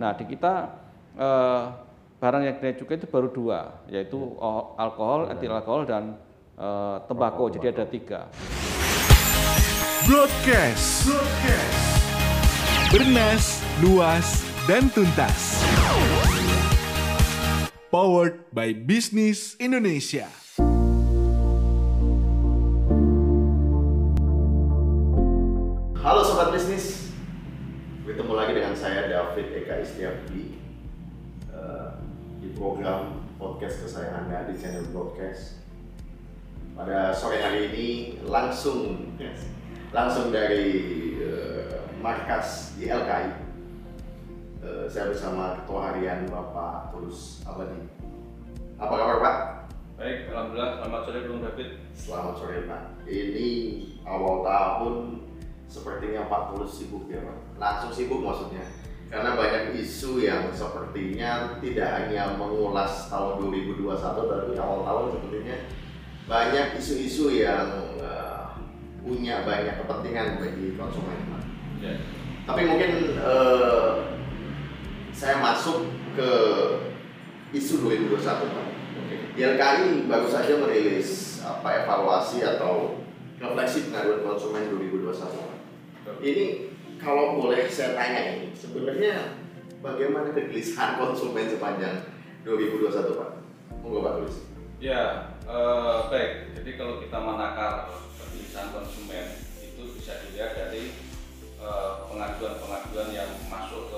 Nah di kita eh, barang yang kena cukai itu baru dua, yaitu o- alkohol, etil alkohol dan eh, tembakau. Jadi ada tiga. Broadcast. Bernas, luas, dan tuntas. Powered by Business Indonesia. Ketemu lagi dengan saya David Eka Istiapi eh, di program podcast kesayangan Anda di channel broadcast. Pada sore hari ini langsung langsung dari eh, markas di LKI. Eh, saya bersama Ketua Harian Bapak Tulus Abadi. Apa kabar Pak? Baik, alhamdulillah. Selamat sore Bung David. Selamat sore Pak. Ini awal tahun sepertinya Pak Tulus sibuk ya Pak. Langsung sibuk maksudnya. Karena banyak isu yang sepertinya tidak hanya mengulas tahun 2021 tapi awal tahun sepertinya banyak isu-isu yang eh, punya banyak kepentingan bagi konsumen Pak. Ya. Tapi mungkin eh, saya masuk ke isu 2021 Pak. YLKI baru saja merilis apa evaluasi atau refleksi pengaduan konsumen 2021. Ini kalau boleh saya tanya ini, sebenarnya bagaimana kegelisahan konsumen sepanjang 2021 Pak? Monggo Pak tulis. Ya, eh, baik. Jadi kalau kita menakar kegelisahan konsumen itu bisa dilihat dari eh, pengaduan-pengaduan yang masuk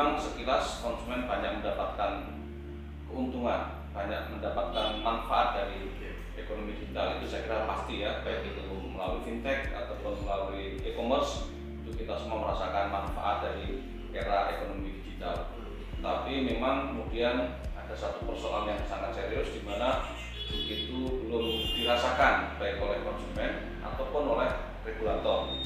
Memang sekilas konsumen banyak mendapatkan keuntungan, banyak mendapatkan manfaat dari ekonomi digital itu saya kira pasti ya, baik itu melalui fintech ataupun melalui e-commerce itu kita semua merasakan manfaat dari era ekonomi digital. Tapi memang kemudian ada satu persoalan yang sangat serius di mana itu belum dirasakan baik oleh konsumen ataupun oleh regulator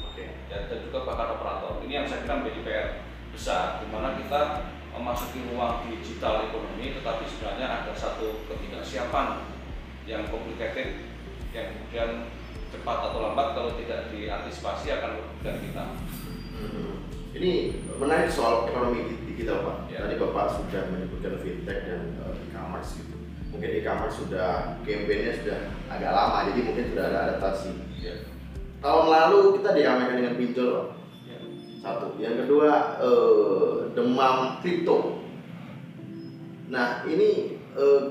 dan dan juga bahkan operator. Ini yang saya kira menjadi PR besar kita memasuki ruang digital ekonomi tetapi sebenarnya ada satu ketidaksiapan yang complicated yang kemudian cepat atau lambat kalau tidak diantisipasi akan merugikan kita. Hmm. Ini menarik soal ekonomi digital Pak. Ya. Tadi Bapak sudah menyebutkan fintech dan eh, e-commerce gitu. Mungkin e-commerce sudah campaign-nya sudah agak lama, jadi mungkin sudah ada adaptasi. Ya. Tahun lalu kita diramaikan dengan pinjol Pak. Ya. Satu. Yang kedua eh, demam kripto. Nah ini eh,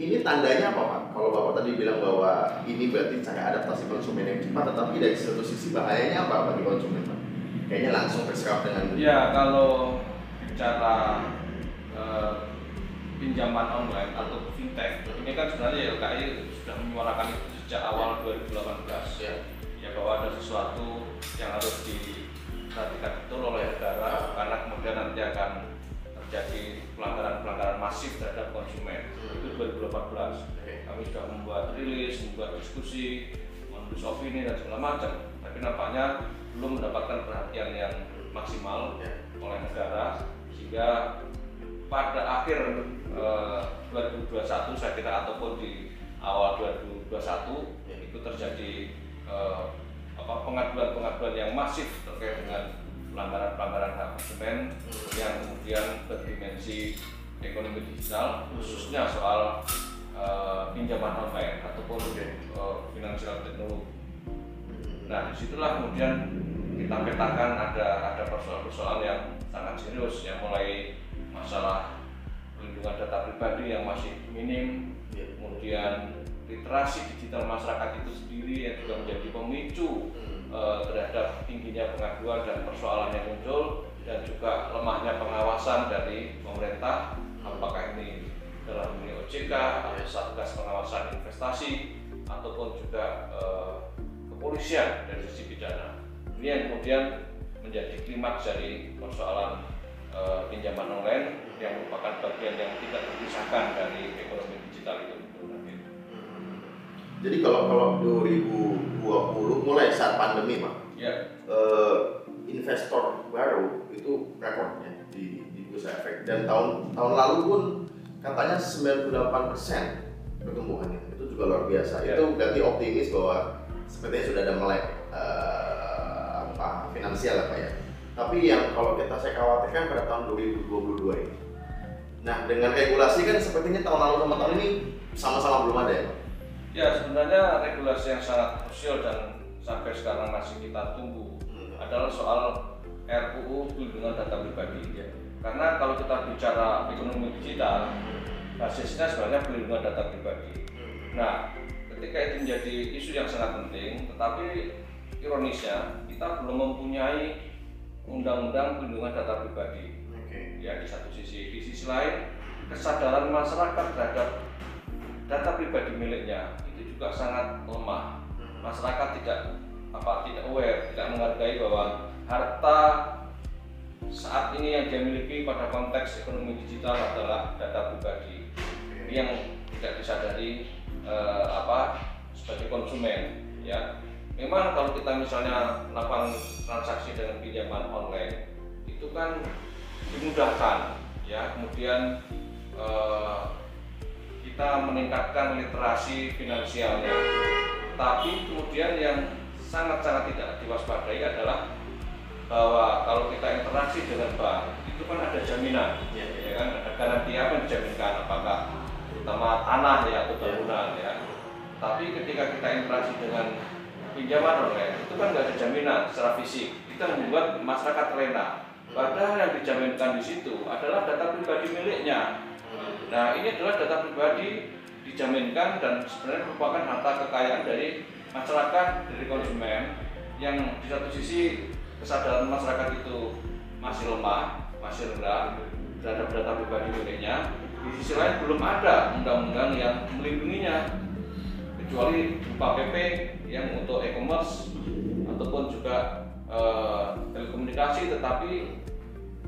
ini tandanya apa Pak? Kalau Bapak tadi bilang bahwa ini berarti cara adaptasi konsumen yang cepat, tetapi dari satu sisi bahayanya apa bagi konsumen Pak? Kayaknya langsung terserap dengan Ya kalau bicara eh, pinjaman online atau fintech ini kan sebenarnya YLKI sudah menyuarakan itu sejak awal 2018 Ya. ya bahwa ada sesuatu yang harus diperhatikan betul oleh negara karena kemudian nanti akan terjadi pelanggaran-pelanggaran masif terhadap konsumen Hmm. itu 2018 Oke. kami sudah membuat rilis, membuat diskusi, menulis opini dan segala macam tapi nampaknya belum mendapatkan perhatian yang maksimal Ya. oleh negara sehingga pada akhir eh, 2021 saya kira ataupun di awal 2021 Ya. itu terjadi eh, apa pengaduan-pengaduan yang masif terkait dengan pelanggaran-pelanggaran hak konsumen Hmm. yang kemudian berdimensi ekonomi digital khususnya soal eh, pinjaman online ataupun eh, financial technology. Nah di situlah kemudian kita petakan ada ada persoalan-persoalan yang sangat serius yang mulai masalah perlindungan data pribadi yang masih minim, Ya. kemudian literasi digital masyarakat itu sendiri yang juga menjadi pemicu Hmm. eh, terhadap tingginya pengaduan dan persoalan yang muncul dan juga lemahnya pengawasan dari pemerintah apakah ini dalam ini OJK atau Satgas Pengawasan Investasi ataupun juga eh, kepolisian dari sisi pidana ini yang kemudian menjadi klimaks dari persoalan eh, pinjaman online yang merupakan bagian yang tidak terpisahkan dari ekonomi digital itu. Jadi kalau kalau 2020 mulai saat pandemi pak, Ya, eh, investor baru itu rekornya di, di bursa efek dan tahun tahun lalu pun katanya 98 persen pertumbuhannya itu juga luar biasa. Ya. Itu berarti optimis bahwa sepertinya sudah ada melek eh, apa finansial apa ya. Tapi yang kalau kita saya khawatirkan pada tahun 2022 ini. Nah dengan regulasi kan sepertinya tahun lalu sama tahun ini sama-sama belum ada ya Pak? Ya sebenarnya regulasi yang sangat krusial dan sampai sekarang masih kita tunggu Hmm. adalah soal RUU Perlindungan Data Pribadi. Karena kalau kita bicara ekonomi digital, basisnya sebenarnya perlindungan data pribadi. Nah, ketika itu menjadi isu yang sangat penting, tetapi ironisnya kita belum mempunyai undang-undang perlindungan data pribadi. Oke. Ya di satu sisi, di sisi lain kesadaran masyarakat terhadap data pribadi miliknya itu juga sangat lemah. Masyarakat tidak apa tidak aware, tidak menghargai bahwa harta saat ini yang dia miliki pada konteks ekonomi digital adalah data pribadi. Ini yang tidak disadari eh, apa sebagai konsumen ya. Memang kalau kita misalnya melakukan transaksi dengan pinjaman online itu kan dimudahkan ya. Kemudian eh, kita meningkatkan literasi finansialnya. Tapi kemudian yang sangat-sangat tidak diwaspadai adalah bahwa kalau kita interaksi dengan bank itu kan ada jaminan Iya, iya. ya kan? Ada garansi apa yang dijaminkan? Apakah terutama tanah ya atau Iya. bangunan ya? Tapi ketika kita interaksi dengan pinjaman online itu kan nggak ada jaminan secara fisik. Yang membuat masyarakat terlena padahal yang dijaminkan di situ adalah data pribadi miliknya nah ini adalah data pribadi dijaminkan dan sebenarnya merupakan harta kekayaan dari masyarakat dari konsumen yang di satu sisi kesadaran masyarakat itu masih lemah, masih rendah terhadap data pribadi miliknya. Di sisi lain belum ada undang-undang yang melindunginya kecuali berupa PP yang untuk e-commerce ataupun juga eh, telekomunikasi tetapi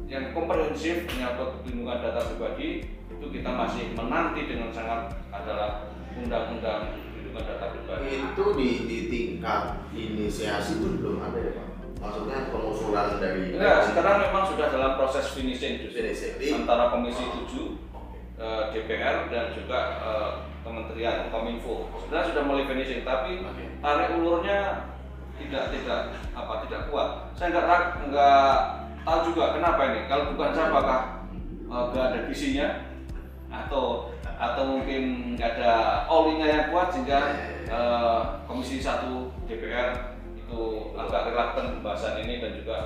yang komprehensif menyangkut perlindungan data pribadi itu kita masih menanti dengan sangat adalah undang-undang perlindungan data pribadi. Itu di, di tingkat inisiasi itu belum ada ya Pak? Maksudnya pengusulan dari Enggak, sekarang memang sudah dalam proses finishing justru Finishing. Di- antara Komisi 7 Oke. eh, DPR dan juga eh, Kementerian Kominfo sebenarnya sudah mulai finishing tapi Oke. tarik ulurnya tidak tidak apa tidak kuat saya nggak nggak tahu juga kenapa ini kalau bukan saya apakah eh, nggak ada visinya atau atau mungkin nggak ada all-nya yang kuat sehingga eh, Komisi 1 DPR itu agak reluctant pembahasan ini dan juga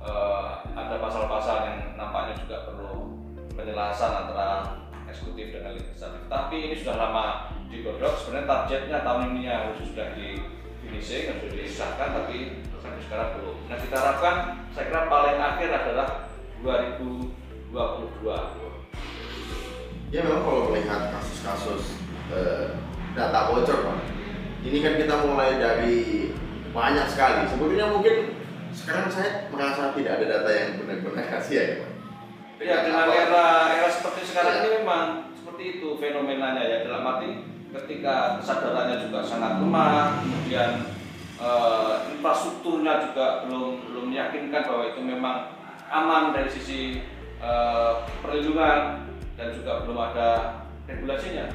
eh, ada pasal-pasal yang nampaknya juga perlu penjelasan antara eksekutif dengan legislatif. Tapi ini sudah lama digodok. Sebenarnya targetnya tahun ini harus sudah di finishing dan sudah disahkan, tapi sampai sekarang belum. Nah kita harapkan, saya kira paling akhir adalah 2022. Ya memang kalau melihat kasus-kasus eh, data bocor Pak, ini kan kita mulai dari banyak sekali. Sebetulnya mungkin sekarang saya merasa tidak ada data yang benar-benar rahasia ya Pak. Ya dengan Apa- era era seperti sekarang Ya. ini memang seperti itu fenomenanya ya dalam arti ketika kesadarannya juga sangat lemah, kemudian eh, infrastrukturnya juga belum belum meyakinkan bahwa itu memang aman dari sisi eh, perlindungan dan juga belum ada regulasinya.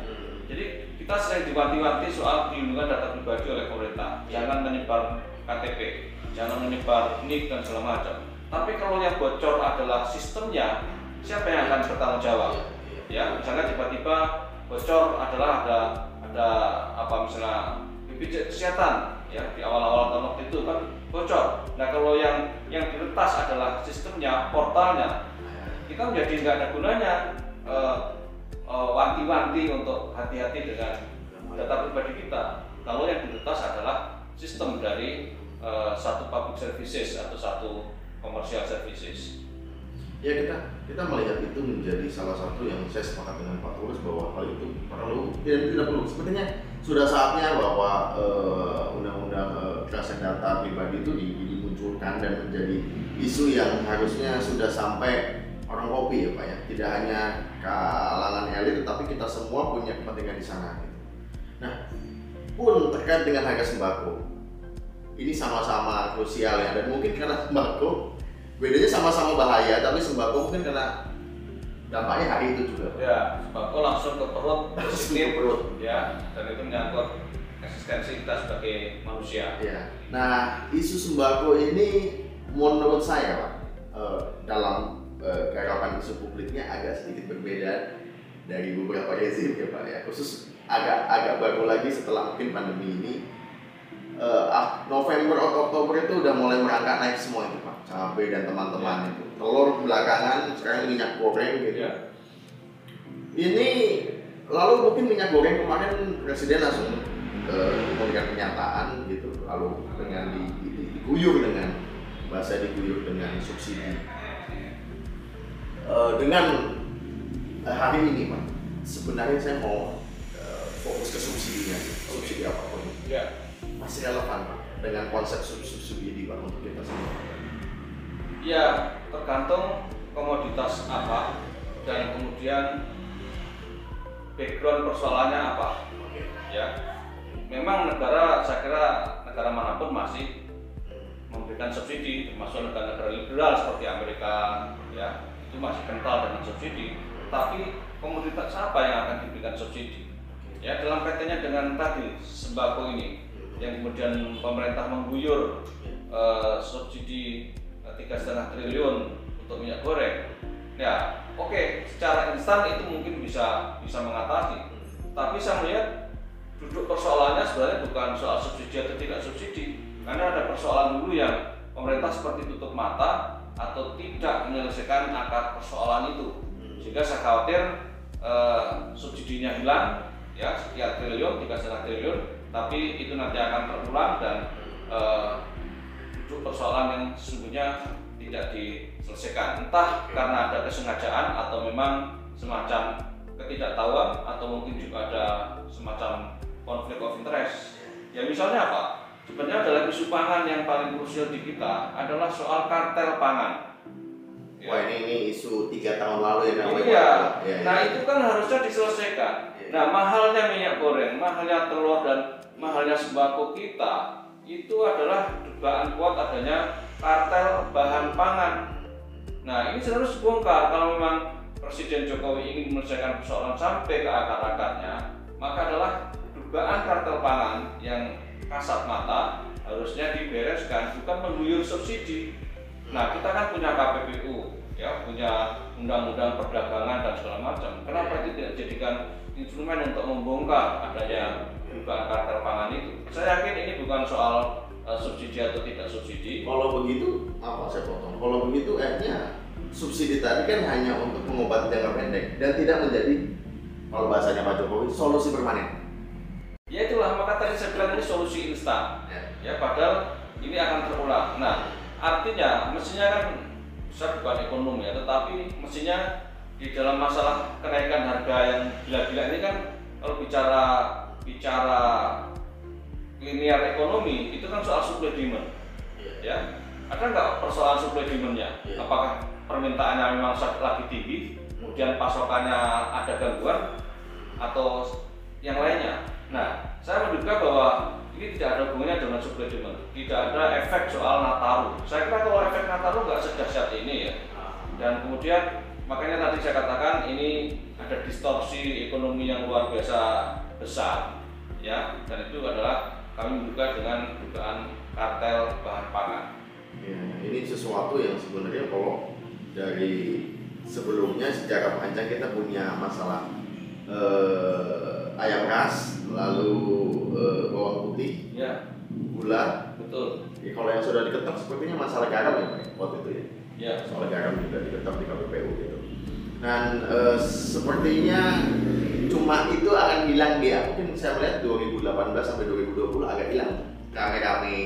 Jadi kita sering diwanti-wanti soal perlindungan data pribadi oleh pemerintah. Jangan menyebar KTP, jangan menyebar NIK dan segala macam. Tapi kalau yang bocor adalah sistemnya, siapa yang akan bertanggung jawab? Ya, misalnya tiba-tiba bocor adalah ada ada apa misalnya BPJS kesehatan ya di awal-awal tahun waktu itu kan bocor. Nah kalau yang yang diretas adalah sistemnya, portalnya, kita menjadi nggak ada gunanya eh, eh, wanti-wanti untuk hati-hati dengan data pribadi kita. Kalau yang diretas adalah sistem dari eh, satu public services atau satu commercial services. Ya kita kita melihat itu menjadi salah satu yang saya sepakat dengan Pak Tulus bahwa hal itu perlu tidak tidak perlu. Sepertinya sudah saatnya bahwa undang-undang kerasan data pribadi itu di- dimunculkan dan menjadi isu yang harusnya sudah sampai orang kopi ya Pak ya. Tidak hanya kalangan elit tetapi kita semua punya kepentingan di sana. Gitu. Nah pun terkait dengan harga sembako ini sama-sama krusial ya dan mungkin karena sembako bedanya sama-sama bahaya tapi sembako mungkin karena dampaknya hari itu juga. Ya, sembako langsung ke perut, ke positif, perut. ya, dan itu menyangkut eksistensi kita sebagai manusia. Ya. Nah, isu sembako ini menurut saya, Pak, eh, dalam eh, garapan isu publiknya agak sedikit berbeda dari beberapa rezim ya, Pak ya. Khusus agak agak baru lagi setelah mungkin pandemi ini. Ah, November atau Oktober itu udah mulai merangkak naik semua itu, Pak. Cabai dan teman-teman itu. Telur belakangan, sekarang minyak goreng gitu. Ya, Ini lalu mungkin minyak goreng kemarin presiden langsung eh, memberikan pernyataan gitu lalu dengan di, di- di- diguyur dengan bahasa diguyur dengan subsidi Eh, dengan eh, hari ini pak. Sebenarnya saya mau eh, fokus ke subsidinya subsidi apa pun. Ya, masih relevan pak dengan konsep sub- subsidi pak untuk kita semua. Ya, tergantung komoditas apa dan kemudian background persoalannya apa. oke. Ya, memang negara, saya kira negara mana pun masih memberikan subsidi, termasuk negara-negara liberal seperti Amerika, ya, itu masih kental dengan subsidi. Tapi komoditas apa yang akan diberikan subsidi? Ya, dalam kaitannya dengan tadi sembako ini, yang kemudian pemerintah mengguyur eh, subsidi tiga setengah triliun untuk minyak goreng. Ya, oke, secara instan itu mungkin bisa bisa mengatasi. Tapi saya melihat duduk persoalannya sebenarnya bukan soal subsidi atau tidak subsidi, karena ada persoalan dulu yang pemerintah seperti tutup mata atau tidak menyelesaikan akar persoalan itu, sehingga saya khawatir eh, subsidinya hilang, ya sekian triliun, tiga setengah triliun, tapi itu nanti akan terulang dan eh, duduk persoalan yang sesungguhnya tidak diselesaikan. Entah karena ada kesengajaan atau memang semacam ketidaktahuan atau mungkin juga ada semacam konflik of interest. Ya misalnya apa sebenarnya dalam isu pangan yang paling krusial di kita adalah soal kartel pangan Ya. wah ini, ini isu tiga tahun lalu ya namanya Iya. Ya, Nah ya. itu kan harusnya diselesaikan. Iya. Nah mahalnya minyak goreng, mahalnya telur dan mahalnya sembako kita itu adalah dugaan kuat adanya kartel bahan pangan. Nah ini harus dibongkar kalau memang Presiden Jokowi ingin menyelesaikan persoalan sampai ke akar-akarnya, maka adalah dugaan kartel pangan yang kasat mata harusnya dibereskan, bukan mengguyur subsidi. Nah, kita kan punya KPPU, ya, punya undang-undang perdagangan dan segala macam. Kenapa itu tidak dijadikan instrumen untuk membongkar adanya dugaan kartel pangan itu? Saya yakin ini bukan soal eh, subsidi atau tidak subsidi. Kalau begitu, apa saya potong? Kalau begitu, akhirnya subsidi tadi kan hanya untuk mengobati jangka pendek dan tidak menjadi kalau bahasanya Pak Jokowi solusi permanen. Ya itulah maka tadi saya bilang ini solusi instan. Ya. Ya padahal ini akan terulang. Nah, artinya mestinya kan saya bukan ekonom ya, tetapi mestinya di dalam masalah kenaikan harga yang gila-gila ini kan kalau bicara bicara linear ekonomi itu kan soal supply demand. Ya. Ada nggak persoalan supply demandnya? Iya. apakah permintaannya memang lagi tinggi kemudian pasokannya ada gangguan atau yang lainnya? Nah saya menduga bahwa ini tidak ada hubungannya dengan supply tidak ada efek soal Nataru. Saya kira kalau efek Nataru nggak sedahsyat ini ya. Dan kemudian makanya tadi saya katakan ini ada distorsi ekonomi yang luar biasa besar ya. Dan itu adalah kami menduga dengan dugaan kartel bahan pangan. Ya, ini sesuatu yang sebenarnya kalau dari sebelumnya secara panjang kita punya masalah eh, ayam ras, lalu eh, bawang putih, ya gula. betul Ya, kalau yang sudah diketok sepertinya masalah garam ya Pak, waktu itu ya. ya Soal garam juga diketok di KPPU gitu. Dan eh, sepertinya cuma itu akan hilang dia. Mungkin saya melihat 2018 sampai 2020 agak hilang rame-rame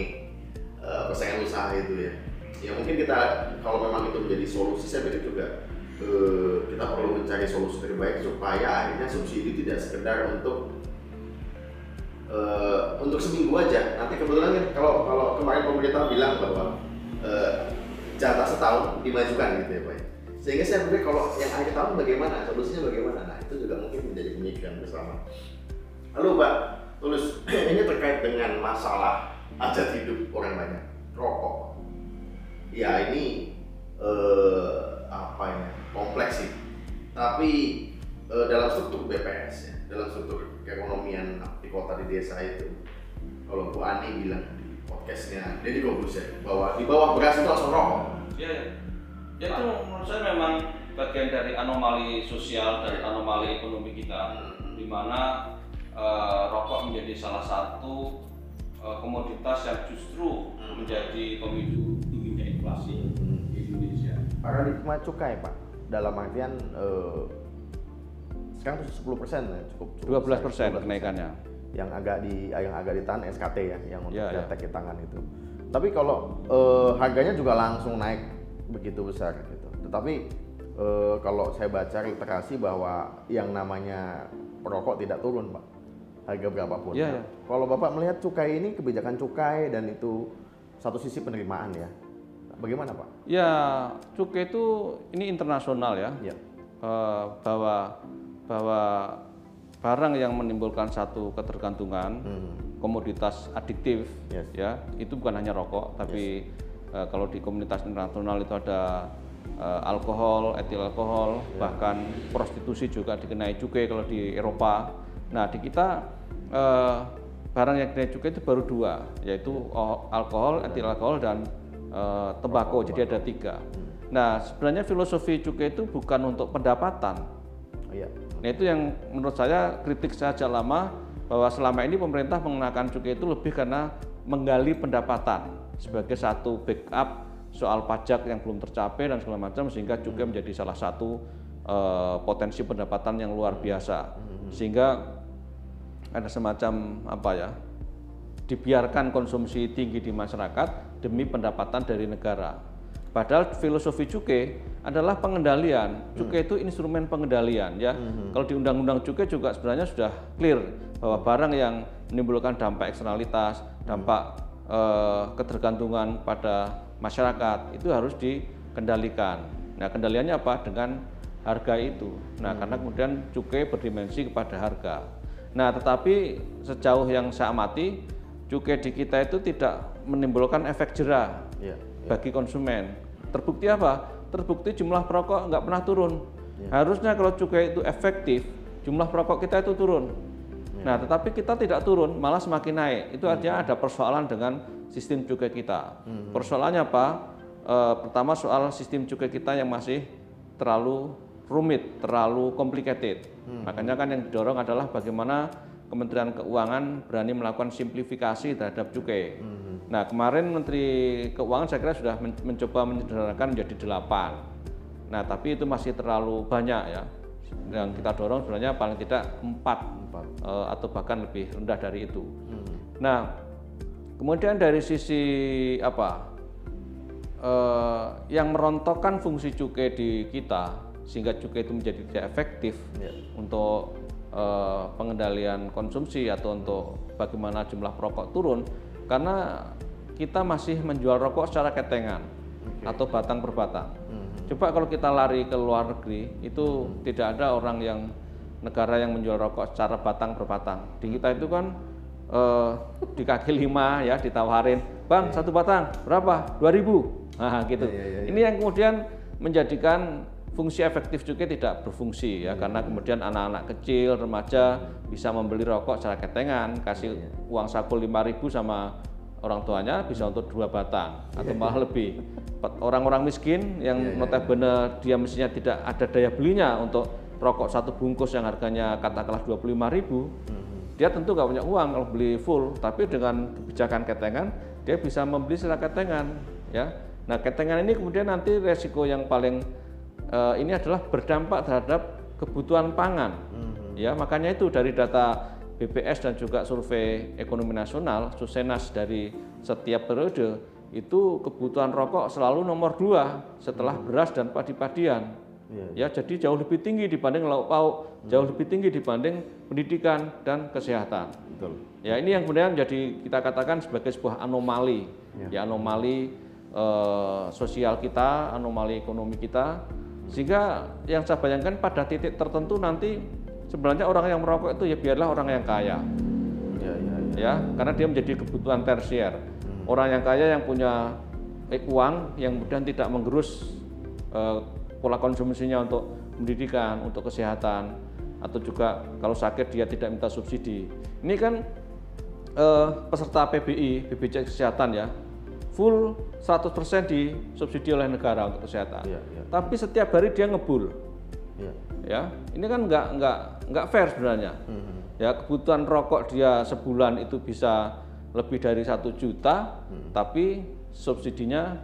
eh, persaingan usaha itu ya. Ya mungkin kita kalau memang itu menjadi solusi saya pikir juga kita perlu mencari solusi terbaik supaya akhirnya subsidi tidak sekedar untuk eh, untuk seminggu aja. Nanti kebetulan kan kalau kalau kemarin pemerintah bilang bahwa eh, jatah setahun dimajukan gitu ya Pak. Sehingga saya pikir kalau yang akhir tahun bagaimana, solusinya bagaimana? Nah itu juga mungkin menjadi pemikiran bersama. Lalu Pak, Tulus, ini terkait dengan masalah hajat hidup orang banyak, rokok. Ya ini eh, apa ya kompleks sih. Tapi eh, dalam struktur BPS ya, dalam struktur keekonomian kota di desa itu, kalau Bu Ani bilang di podcastnya Deddy Corbuzier bahwa di bawah beras itu langsung rokok. Ya, ya. Ya itu menurut saya memang bagian dari anomali sosial dan anomali ekonomi kita, di mana eh, rokok menjadi salah satu eh, komoditas yang justru menjadi pemicu tingginya inflasi di Indonesia. Paradigma cukai pak, dalam artian eh, sekarang itu 10 persen ya cukup, cukup 12 persen 12%. kenaikannya. Yang agak di yang agak ditahan SKT ya yang untuk Ya, ya. cetek di tangan itu. Tapi kalau eh, harganya juga langsung naik begitu besar gitu. Tetapi eh, kalau saya baca literasi bahwa yang namanya perokok tidak turun pak harga berapapun. Ya, Nah, ya. Kalau bapak melihat cukai ini kebijakan cukai dan itu satu sisi penerimaan ya. Bagaimana pak? Ya, cukai itu ini internasional ya. Ya. Eh, bahwa bahwa barang yang menimbulkan satu ketergantungan komoditas adiktif Yes. ya itu bukan hanya rokok tapi eh, kalau di komunitas internasional itu ada eh, alkohol, etil alkohol, bahkan prostitusi juga dikenai cukai kalau di Eropa. Nah di kita eh, barang yang dikenai cukai itu baru dua yaitu oh, alkohol, etil alkohol dan eh, tembakau. Jadi ada tiga. Nah sebenarnya filosofi cukai itu bukan untuk pendapatan, Iya. Nah itu yang menurut saya kritik saja lama bahwa selama ini pemerintah mengenakan cukai itu lebih karena menggali pendapatan sebagai satu backup soal pajak yang belum tercapai dan segala macam sehingga cukai menjadi salah satu eh, potensi pendapatan yang luar biasa sehingga ada semacam apa ya dibiarkan konsumsi tinggi di masyarakat demi pendapatan dari negara. Padahal filosofi cukai adalah pengendalian. Cukai itu instrumen pengendalian ya. Kalau di undang-undang cukai juga sebenarnya sudah clear bahwa barang yang menimbulkan dampak eksternalitas, dampak eh, ketergantungan pada masyarakat itu harus dikendalikan. Nah, kendaliannya apa? Dengan harga itu. Nah, karena kemudian cukai berdimensi kepada harga. Nah, tetapi sejauh yang saya amati, cukai di kita itu tidak menimbulkan efek jerah Iya. Bagi konsumen. Terbukti apa? Terbukti jumlah perokok nggak pernah turun. Harusnya kalau cukai itu efektif, jumlah perokok kita itu turun. Nah, tetapi kita tidak turun, malah semakin naik. Itu artinya ada persoalan dengan sistem cukai kita. Persoalannya apa? Eh, pertama soal sistem cukai kita yang masih terlalu rumit, terlalu complicated. Makanya kan yang didorong adalah bagaimana Kementerian Keuangan berani melakukan simplifikasi terhadap cukai. Nah kemarin Menteri Keuangan saya kira sudah men- mencoba menyederhanakan menjadi delapan. Nah tapi itu masih terlalu banyak ya. Yang kita dorong sebenarnya paling tidak empat, eh, atau bahkan lebih rendah dari itu. Nah kemudian dari sisi apa? eh, yang merontokkan fungsi cukai di kita sehingga cukai itu menjadi tidak efektif untuk eh, pengendalian konsumsi atau untuk bagaimana jumlah perokok turun karena kita masih menjual rokok secara ketengan atau batang per batang. Coba kalau kita lari ke luar negeri itu tidak ada orang yang negara yang menjual rokok secara batang per batang. Di kita itu kan eh, di kaki lima ya ditawarin, bang satu batang berapa? 2000 Nah gitu. Ini yang kemudian menjadikan fungsi efektif cukai tidak berfungsi ya. Karena kemudian anak-anak kecil remaja bisa membeli rokok secara ketengan kasih uang saku 5000 sama orang tuanya bisa untuk dua batang atau malah lebih. Orang-orang miskin yang notabene dia mestinya tidak ada daya belinya untuk rokok satu bungkus yang harganya katakanlah 25.000 dia tentu nggak punya uang kalau beli full. Tapi dengan kebijakan ketengan dia bisa membeli secara ketengan ya. Nah ketengan ini kemudian nanti resiko yang paling eh, ini adalah berdampak terhadap kebutuhan pangan. Ya makanya itu dari data BPS dan juga survei ekonomi nasional Susenas dari setiap periode itu kebutuhan rokok selalu nomor dua setelah beras dan padi-padian. Ya jadi jauh lebih tinggi dibanding lauk pauk jauh lebih tinggi dibanding pendidikan dan kesehatan. Betul. ya ini yang kemudian jadi kita katakan sebagai sebuah anomali. Ya anomali eh, sosial kita anomali ekonomi kita sehingga yang saya bayangkan pada titik tertentu nanti sebenarnya orang yang merokok itu ya biarlah orang yang kaya. Ya, ya, ya. ya karena dia menjadi kebutuhan tersier. Orang yang kaya yang punya eh, uang yang kemudian tidak menggerus eh, pola konsumsinya untuk pendidikan untuk kesehatan atau juga kalau sakit dia tidak minta subsidi. Ini kan eh, peserta PBI BPJS kesehatan ya full 100% disubsidi oleh negara untuk kesehatan. Iya, iya. tapi setiap hari dia ngebul. Ya. ya ini kan nggak nggak nggak fair sebenarnya. Ya kebutuhan rokok dia sebulan itu bisa lebih dari satu juta tapi subsidinya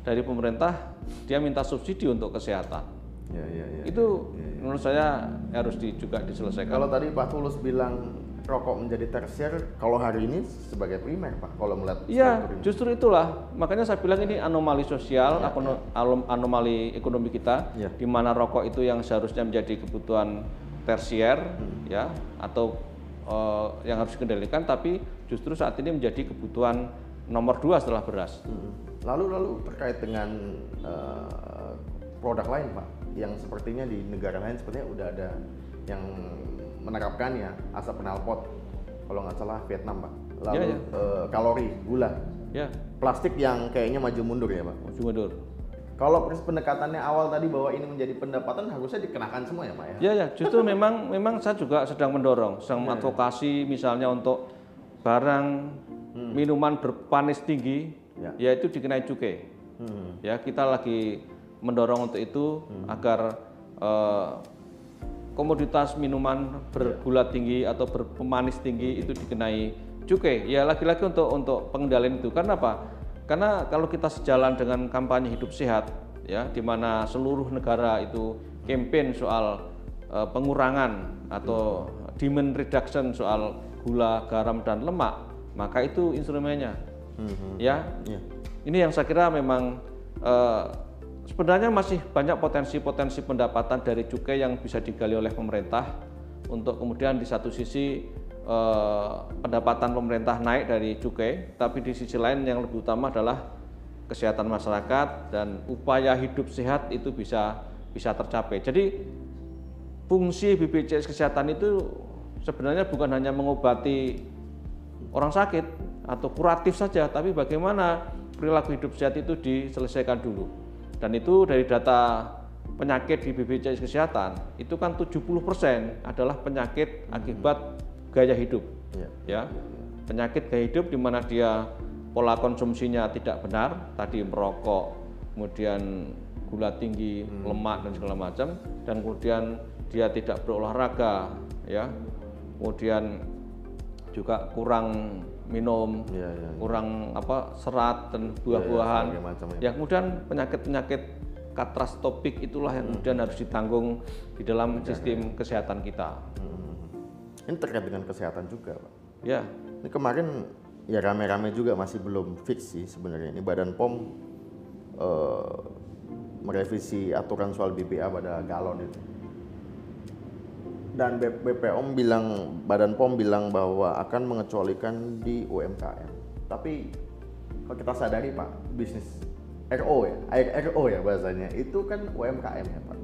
dari pemerintah dia minta subsidi untuk kesehatan. Ya, ya, ya. itu menurut saya harus di, juga diselesaikan. Kalau tadi Pak Tulus bilang rokok menjadi tersier, kalau hari ini sebagai primer Pak, kalau melihat Iya, justru itulah. Makanya saya bilang ini anomali sosial, akono- alom- anomali ekonomi kita, Iya. di mana rokok itu yang seharusnya menjadi kebutuhan tersier, Hmm. ya, atau eh, yang harus dikendalikan, tapi justru saat ini menjadi kebutuhan nomor dua setelah beras. Mm. Lalu lalu terkait dengan eh, produk lain Pak, yang sepertinya di negara lain sepertinya udah ada yang menerapkannya asap knalpot. Kalau nggak salah Vietnam Pak. Lalu Iya, iya. eh, kalori, gula, Ya, plastik yang kayaknya maju mundur ya Pak. maju mundur. Kalau pendekatannya awal tadi bahwa ini menjadi pendapatan harusnya dikenakan semua ya Pak ya. Ya, ya, justru memang memang saya juga sedang mendorong, sedang mengadvokasi misalnya untuk barang minuman berpanis tinggi, Ya. yaitu dikenai cukai. Hmm. Ya, kita lagi mendorong untuk itu agar eh, komoditas minuman bergula tinggi atau berpemanis tinggi itu dikenai cukai. Ya, lagi-lagi untuk untuk pengendalian itu. Karena apa? Karena kalau kita sejalan dengan kampanye hidup sehat, ya, di mana seluruh negara itu campaign soal eh, pengurangan atau demand reduction soal gula, garam dan lemak, maka itu instrumennya. Ya, Iya. ini yang saya kira memang eh, sebenarnya masih banyak potensi-potensi pendapatan dari cukai yang bisa digali oleh pemerintah untuk kemudian di satu sisi eh, pendapatan pemerintah naik dari cukai, tapi di sisi lain yang lebih utama adalah kesehatan masyarakat dan upaya hidup sehat itu bisa bisa tercapai. Jadi fungsi BPJS kesehatan itu sebenarnya bukan hanya mengobati orang sakit atau kuratif saja, tapi bagaimana perilaku hidup sehat itu diselesaikan dulu. Dan itu dari data penyakit di BPJS Kesehatan, itu kan 70% adalah penyakit akibat gaya hidup. Iya. Ya. Penyakit gaya hidup di mana dia pola konsumsinya tidak benar, tadi merokok, kemudian gula tinggi, lemak dan segala macam dan kemudian dia tidak berolahraga, ya. Kemudian juga kurang minum, Iya, iya. kurang apa serat dan buah-buahan. macam ya. ya kemudian penyakit-penyakit katastrofik itulah yang kemudian harus ditanggung di dalam sistem kesehatan kita. Hmm. Ini terkait dengan kesehatan juga Pak. Ya, Ini kemarin ya rame-rame juga masih belum fix sih sebenarnya. Ini Badan POM eh, merevisi aturan soal BPA pada galon itu. Dan BPOM bilang, Badan POM bilang bahwa akan mengecualikan di UMKM. Tapi kalau kita sadari Pak, bisnis RO ya, RO ya bahasanya, itu kan UMKM ya Pak.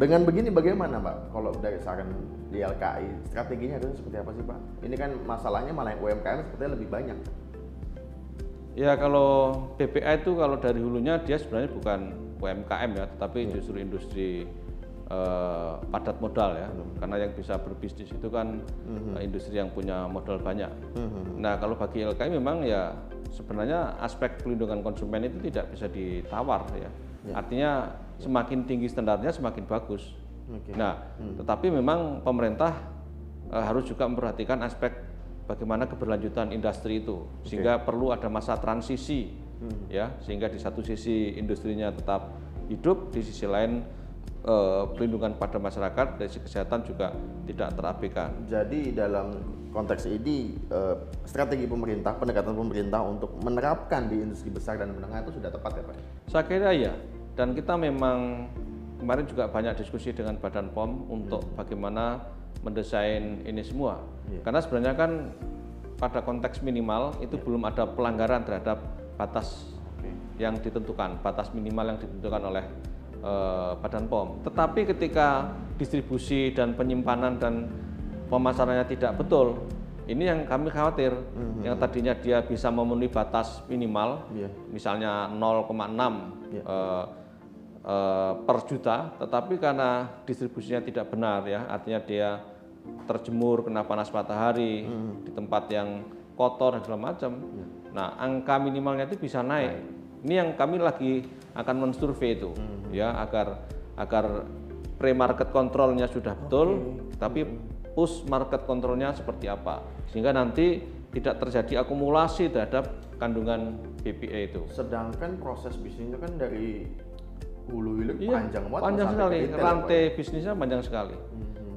Dengan begini bagaimana Pak? Kalau dari saran di LKI, strateginya itu seperti apa sih Pak? Ini kan masalahnya malah yang UMKM sepertinya lebih banyak. ya kalau BPA itu kalau dari hulunya dia sebenarnya bukan UMKM ya, tetapi justru industri eh, padat modal ya, karena yang bisa berbisnis itu kan eh, industri yang punya modal banyak. Nah kalau bagi LKI memang ya sebenarnya aspek pelindungan konsumen itu tidak bisa ditawar ya. Artinya semakin tinggi standarnya semakin bagus. Oke. Nah, tetapi memang pemerintah eh, harus juga memperhatikan aspek bagaimana keberlanjutan industri itu, sehingga perlu ada masa transisi, ya, sehingga di satu sisi industrinya tetap hidup, di sisi lain eh, pelindungan pada masyarakat dari sisi kesehatan juga tidak terabaikan. Jadi dalam konteks ini eh, strategi pemerintah, pendekatan pemerintah untuk menerapkan di industri besar dan menengah itu sudah tepat ya Pak? Saya kira ya, dan kita memang kemarin juga banyak diskusi dengan Badan POM untuk bagaimana mendesain ini semua. Karena sebenarnya kan pada konteks minimal itu belum ada pelanggaran terhadap batas yang ditentukan, batas minimal yang ditentukan oleh eh, Badan POM. Tetapi ketika distribusi dan penyimpanan dan pemasarannya tidak betul, Ini yang kami khawatir, yang tadinya dia bisa memenuhi batas minimal, Iya. misalnya 0,6 Iya. eh, eh, per juta, tetapi karena distribusinya tidak benar ya, artinya dia terjemur kena panas matahari di tempat yang kotor dan segala macam. Nah, angka minimalnya itu bisa naik. Ini yang kami lagi akan mensurvei itu, ya agar agar pre-market controlnya sudah betul, tapi post market controlnya seperti apa, sehingga nanti tidak terjadi akumulasi terhadap kandungan BPA itu. Sedangkan proses bisnisnya kan dari hulu hilir Iya, panjang banget panjang sekali. detail ya, rantai bisnisnya panjang sekali.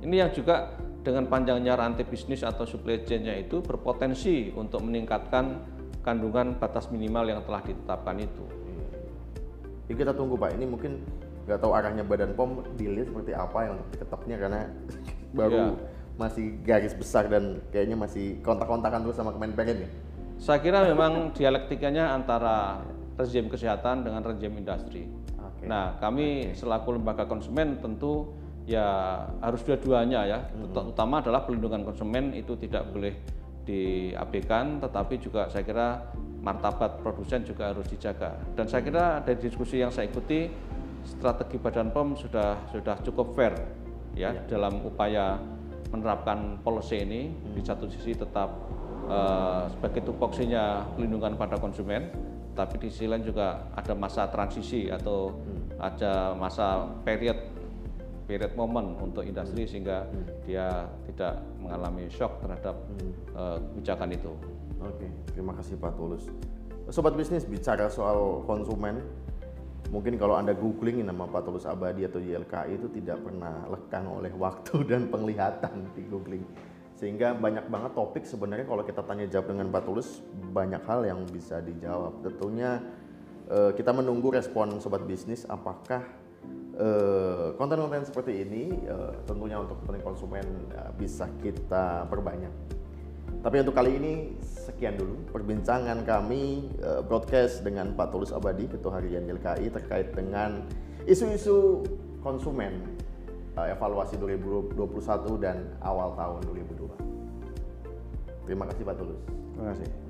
Ini yang juga dengan panjangnya rantai bisnis atau supply chain-nya itu berpotensi untuk meningkatkan kandungan batas minimal yang telah ditetapkan itu. Jadi kita tunggu Pak, ini mungkin nggak tahu arahnya Badan POM dealnya seperti apa yang untuk diketapnya karena baru Iya. masih garis besar dan kayaknya masih kontak-kontakan terus sama Kemenperin nih. Saya kira memang dialektikanya antara rezim kesehatan dengan rezim industri. Oke. Nah, kami selaku lembaga konsumen tentu ya harus dua-duanya ya. Ut- Utama adalah pelindungan konsumen itu tidak boleh diabaikan, tetapi juga saya kira martabat produsen juga harus dijaga. Dan saya kira dari diskusi yang saya ikuti, strategi Badan POM sudah sudah cukup fair ya dalam upaya menerapkan policy ini. Di satu sisi tetap eh, sebagai tupoksinya pelindungan pada konsumen, tapi di sisi lain juga ada masa transisi atau ada masa period period moment untuk industri sehingga dia tidak mengalami shock terhadap eh, kebijakan itu. Oke, terima kasih Pak Tulus. Sobat bisnis bicara soal konsumen, mungkin kalau anda googlingin nama Pak Tulus Abadi atau YLKI itu tidak pernah lekang oleh waktu dan penglihatan di googling. Sehingga banyak banget topik sebenarnya kalau kita tanya jawab dengan Pak Tulus banyak hal yang bisa dijawab. Tentunya eh, kita menunggu respon sobat bisnis apakah eh, konten-konten seperti ini eh, tentunya untuk konsumen bisa kita perbanyak. Tapi untuk kali ini sekian dulu perbincangan kami eh, broadcast dengan Pak Tulus Abadi Ketua Harian YLKI terkait dengan isu-isu konsumen eh, evaluasi 2021 dan awal tahun 2002. Terima kasih Pak Tulus. Terima kasih.